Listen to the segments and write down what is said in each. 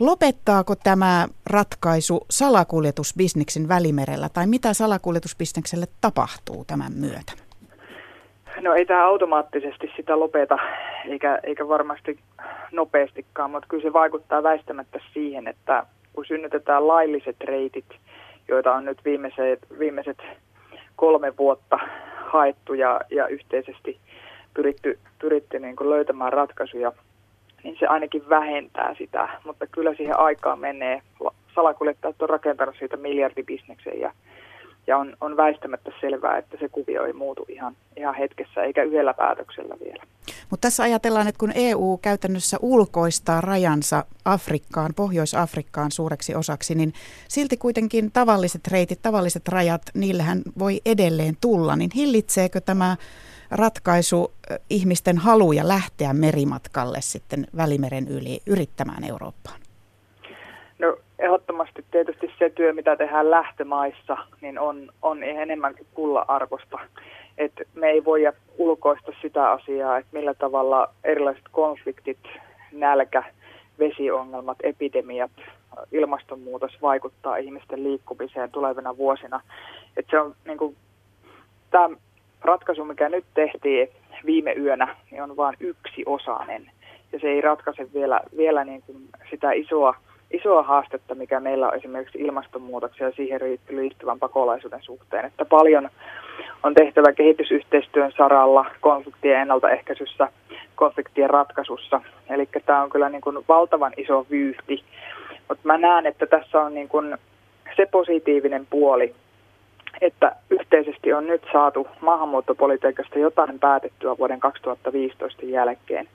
Lopettaako tämä ratkaisu salakuljetusbisneksen välimerellä tai mitä salakuljetusbisnekselle tapahtuu tämän myötä? No ei tämä automaattisesti sitä lopeta, eikä, eikä varmasti nopeastikaan, mutta kyllä se vaikuttaa väistämättä siihen, että kun synnytetään lailliset reitit, joita on nyt viimeiset, viimeiset kolme vuotta haettu ja, ja yhteisesti pyritty, pyritty niin kuin löytämään ratkaisuja, niin se ainakin vähentää sitä, mutta kyllä siihen aikaan menee. Salakuljettajat on rakentanut siitä miljardibisneksen ja ja on, on väistämättä selvää, että se kuvio ei muutu ihan, ihan hetkessä eikä yhdellä päätöksellä vielä. Mutta tässä ajatellaan, että kun EU käytännössä ulkoistaa rajansa Afrikkaan, Pohjois-Afrikkaan suureksi osaksi, niin silti kuitenkin tavalliset reitit, tavalliset rajat, niillähän voi edelleen tulla. Niin hillitseekö tämä ratkaisu ihmisten haluja lähteä merimatkalle sitten Välimeren yli yrittämään Eurooppaan? ehdottomasti tietysti se työ, mitä tehdään lähtömaissa, niin on, on enemmänkin kulla-arvosta. Et me ei voida ulkoista sitä asiaa, että millä tavalla erilaiset konfliktit, nälkä, vesiongelmat, epidemiat, ilmastonmuutos vaikuttaa ihmisten liikkumiseen tulevina vuosina. Et se on niin kuin, tämä ratkaisu, mikä nyt tehtiin viime yönä, niin on vain yksi osainen. Ja se ei ratkaise vielä, vielä niin kuin sitä isoa isoa haastetta, mikä meillä on esimerkiksi ilmastonmuutoksen ja siihen liittyvän pakolaisuuden suhteen. Että paljon on tehtävä kehitysyhteistyön saralla, konfliktien ennaltaehkäisyssä, konfliktien ratkaisussa. Eli tämä on kyllä niin kuin valtavan iso vyyhti. Mutta mä näen, että tässä on niin kuin se positiivinen puoli, että yhteisesti on nyt saatu maahanmuuttopolitiikasta jotain päätettyä vuoden 2015 jälkeen,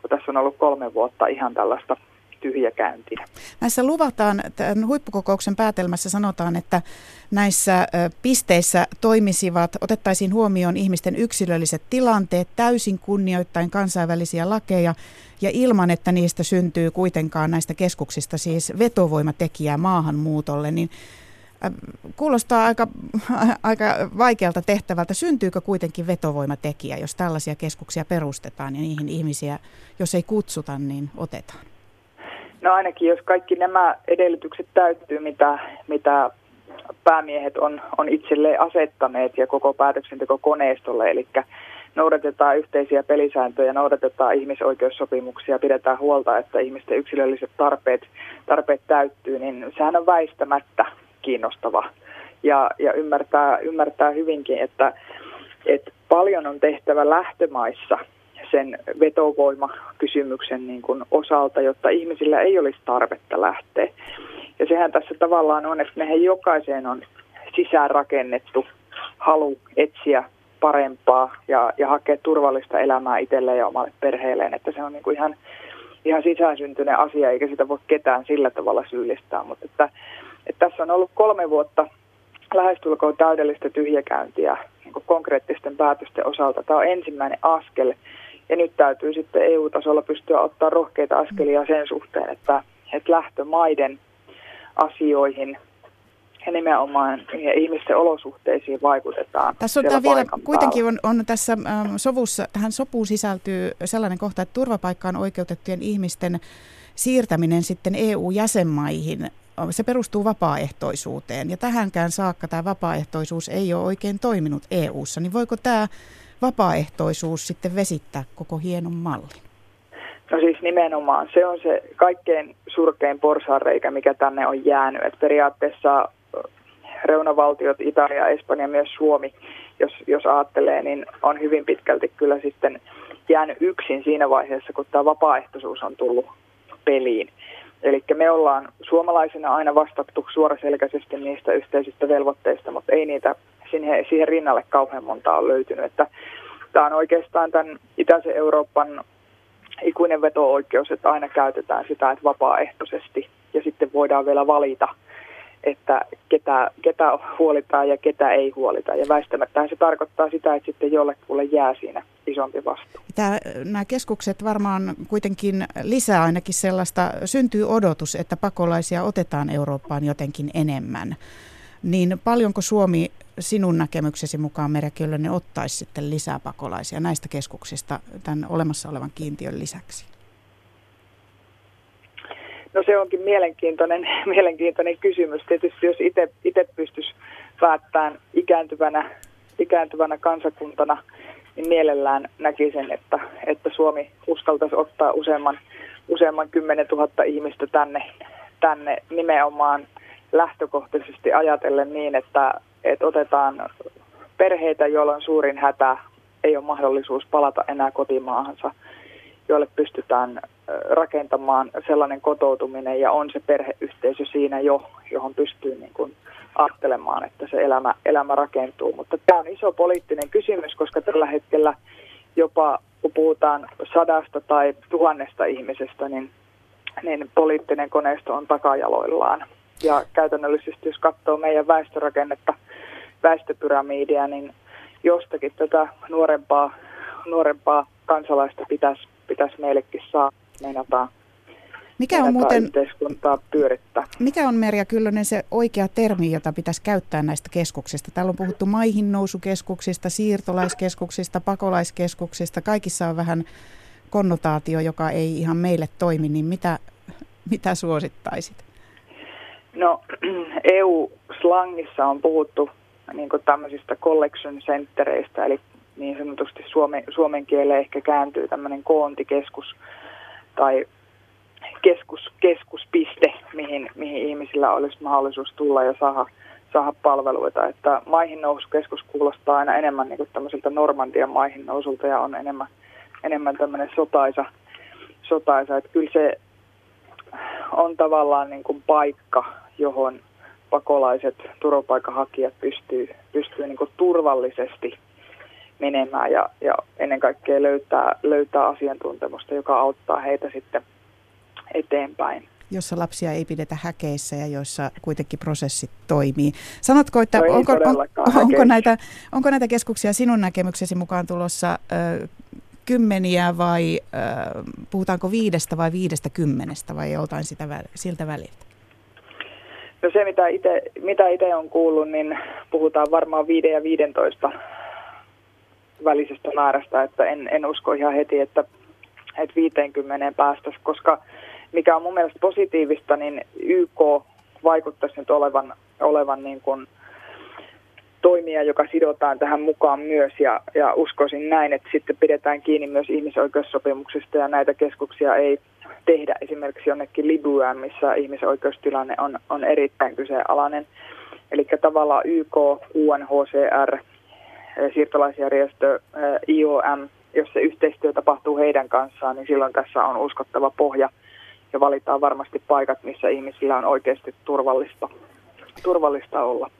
kun tässä on ollut kolme vuotta ihan tällaista tyhjäkäyntiä. Näissä luvataan, tämän huippukokouksen päätelmässä sanotaan, että näissä pisteissä toimisivat, otettaisiin huomioon ihmisten yksilölliset tilanteet täysin kunnioittain kansainvälisiä lakeja ja ilman, että niistä syntyy kuitenkaan näistä keskuksista siis vetovoimatekijää maahanmuutolle, niin Kuulostaa aika, aika vaikealta tehtävältä. Syntyykö kuitenkin vetovoimatekijä, jos tällaisia keskuksia perustetaan ja niihin ihmisiä, jos ei kutsuta, niin otetaan? No ainakin jos kaikki nämä edellytykset täyttyy, mitä, mitä päämiehet on, on itselleen asettaneet ja koko päätöksentekokoneistolle, eli noudatetaan yhteisiä pelisääntöjä, noudatetaan ihmisoikeussopimuksia, pidetään huolta, että ihmisten yksilölliset tarpeet, tarpeet täyttyy, niin sehän on väistämättä kiinnostava. Ja, ja ymmärtää, ymmärtää hyvinkin, että, että paljon on tehtävä lähtömaissa – sen vetovoimakysymyksen niin kuin osalta, jotta ihmisillä ei olisi tarvetta lähteä. Ja sehän tässä tavallaan on, että mehän jokaiseen on sisäänrakennettu halu etsiä parempaa ja, ja hakea turvallista elämää itselleen ja omalle perheelleen. Että se on niin kuin ihan, ihan sisäänsyntyneen asia, eikä sitä voi ketään sillä tavalla syyllistää. Mutta että tässä on ollut kolme vuotta lähestulkoon täydellistä tyhjäkäyntiä niin konkreettisten päätösten osalta. Tämä on ensimmäinen askel ja nyt täytyy sitten EU-tasolla pystyä ottaa rohkeita askelia sen suhteen, että, että lähtömaiden asioihin ja nimenomaan ja ihmisten olosuhteisiin vaikutetaan. Tässä on tämä vielä, kuitenkin on, on tässä ähm, sovussa, tähän sopuun sisältyy sellainen kohta, että turvapaikkaan oikeutettujen ihmisten siirtäminen sitten EU-jäsenmaihin, se perustuu vapaaehtoisuuteen. Ja tähänkään saakka tämä vapaaehtoisuus ei ole oikein toiminut EU-ssa. Niin voiko tämä vapaaehtoisuus sitten vesittää koko hienon mallin? No siis nimenomaan. Se on se kaikkein surkein porsaanreikä, mikä tänne on jäänyt. Et periaatteessa reunavaltiot, Italia, Espanja, myös Suomi, jos, jos ajattelee, niin on hyvin pitkälti kyllä sitten jäänyt yksin siinä vaiheessa, kun tämä vapaaehtoisuus on tullut peliin. Eli me ollaan suomalaisina aina vastattu suoraselkäisesti niistä yhteisistä velvoitteista, mutta ei niitä siihen, siihen rinnalle kauhean monta on löytynyt. Että tämä on oikeastaan tämän itäisen Euroopan ikuinen veto-oikeus, että aina käytetään sitä, että vapaaehtoisesti ja sitten voidaan vielä valita, että ketä, ketä huolitaan ja ketä ei huolita. Ja väistämättä se tarkoittaa sitä, että sitten jollekulle jää siinä isompi vastuu. Tämä, nämä keskukset varmaan kuitenkin lisää ainakin sellaista, syntyy odotus, että pakolaisia otetaan Eurooppaan jotenkin enemmän. Niin paljonko Suomi sinun näkemyksesi mukaan Merja Kyllönen ottaisi sitten lisää pakolaisia näistä keskuksista tämän olemassa olevan kiintiön lisäksi? No se onkin mielenkiintoinen, mielenkiintoinen kysymys. Tietysti jos itse pystyisi päättämään ikääntyvänä, ikääntyvänä kansakuntana, niin mielellään näkisin, että, että Suomi uskaltaisi ottaa useamman, useamman 10 000 ihmistä tänne, tänne nimenomaan lähtökohtaisesti ajatellen niin, että, että otetaan perheitä, joilla on suurin hätä, ei ole mahdollisuus palata enää kotimaahansa, joille pystytään rakentamaan sellainen kotoutuminen ja on se perheyhteisö siinä jo, johon pystyy niin kuin ajattelemaan, että se elämä, elämä rakentuu. Mutta tämä on iso poliittinen kysymys, koska tällä hetkellä jopa kun puhutaan sadasta tai tuhannesta ihmisestä, niin, niin poliittinen koneisto on takajaloillaan. Ja käytännöllisesti, jos katsoo meidän väestörakennetta, väestöpyramidia, niin jostakin tätä nuorempaa, nuorempaa kansalaista pitäisi, pitäisi meillekin saa meinataan mikä on muuten, yhteiskuntaa pyörittää. Mikä on Merja Kyllönen se oikea termi, jota pitäisi käyttää näistä keskuksista? Täällä on puhuttu maihin nousukeskuksista, siirtolaiskeskuksista, pakolaiskeskuksista. Kaikissa on vähän konnotaatio, joka ei ihan meille toimi, niin mitä, mitä suosittaisit? No EU-slangissa on puhuttu niin tämmöisistä collection centereistä, eli niin sanotusti suomen, suomen kieleen ehkä kääntyy tämmöinen koontikeskus tai keskus, keskuspiste, mihin, mihin ihmisillä olisi mahdollisuus tulla ja saada, saada palveluita. Että maihin nousukeskus kuulostaa aina enemmän niin kuin tämmöiseltä Normandian maihin nousulta ja on enemmän, enemmän tämmöinen sotaisa, sotaisa. Että kyllä se on tavallaan niin kuin paikka, johon pakolaiset, turvapaikanhakijat pystyy, pystyy niin kuin turvallisesti menemään ja, ja ennen kaikkea löytää, löytää asiantuntemusta, joka auttaa heitä sitten eteenpäin. Jossa lapsia ei pidetä häkeissä ja joissa kuitenkin prosessit toimii. Sanotko, että no onko, on, onko, näitä, onko näitä keskuksia sinun näkemyksesi mukaan tulossa ö, kymmeniä vai ö, puhutaanko viidestä vai viidestä kymmenestä vai joltain sitä, siltä väliltä? No se, mitä itse mitä ite on kuullut, niin puhutaan varmaan 5 ja 15 välisestä määrästä, että en, en usko ihan heti, että, että 50 päästäisiin, koska mikä on mun mielestä positiivista, niin YK vaikuttaisi nyt olevan, olevan niin kuin toimija, joka sidotaan tähän mukaan myös ja, ja uskoisin näin, että sitten pidetään kiinni myös ihmisoikeussopimuksista ja näitä keskuksia ei tehdä esimerkiksi jonnekin Libyaan, missä ihmisoikeustilanne on, on erittäin kyseenalainen. Eli tavallaan YK, UNHCR, siirtolaisjärjestö, IOM, jos se yhteistyö tapahtuu heidän kanssaan, niin silloin tässä on uskottava pohja ja valitaan varmasti paikat, missä ihmisillä on oikeasti turvallista, turvallista olla.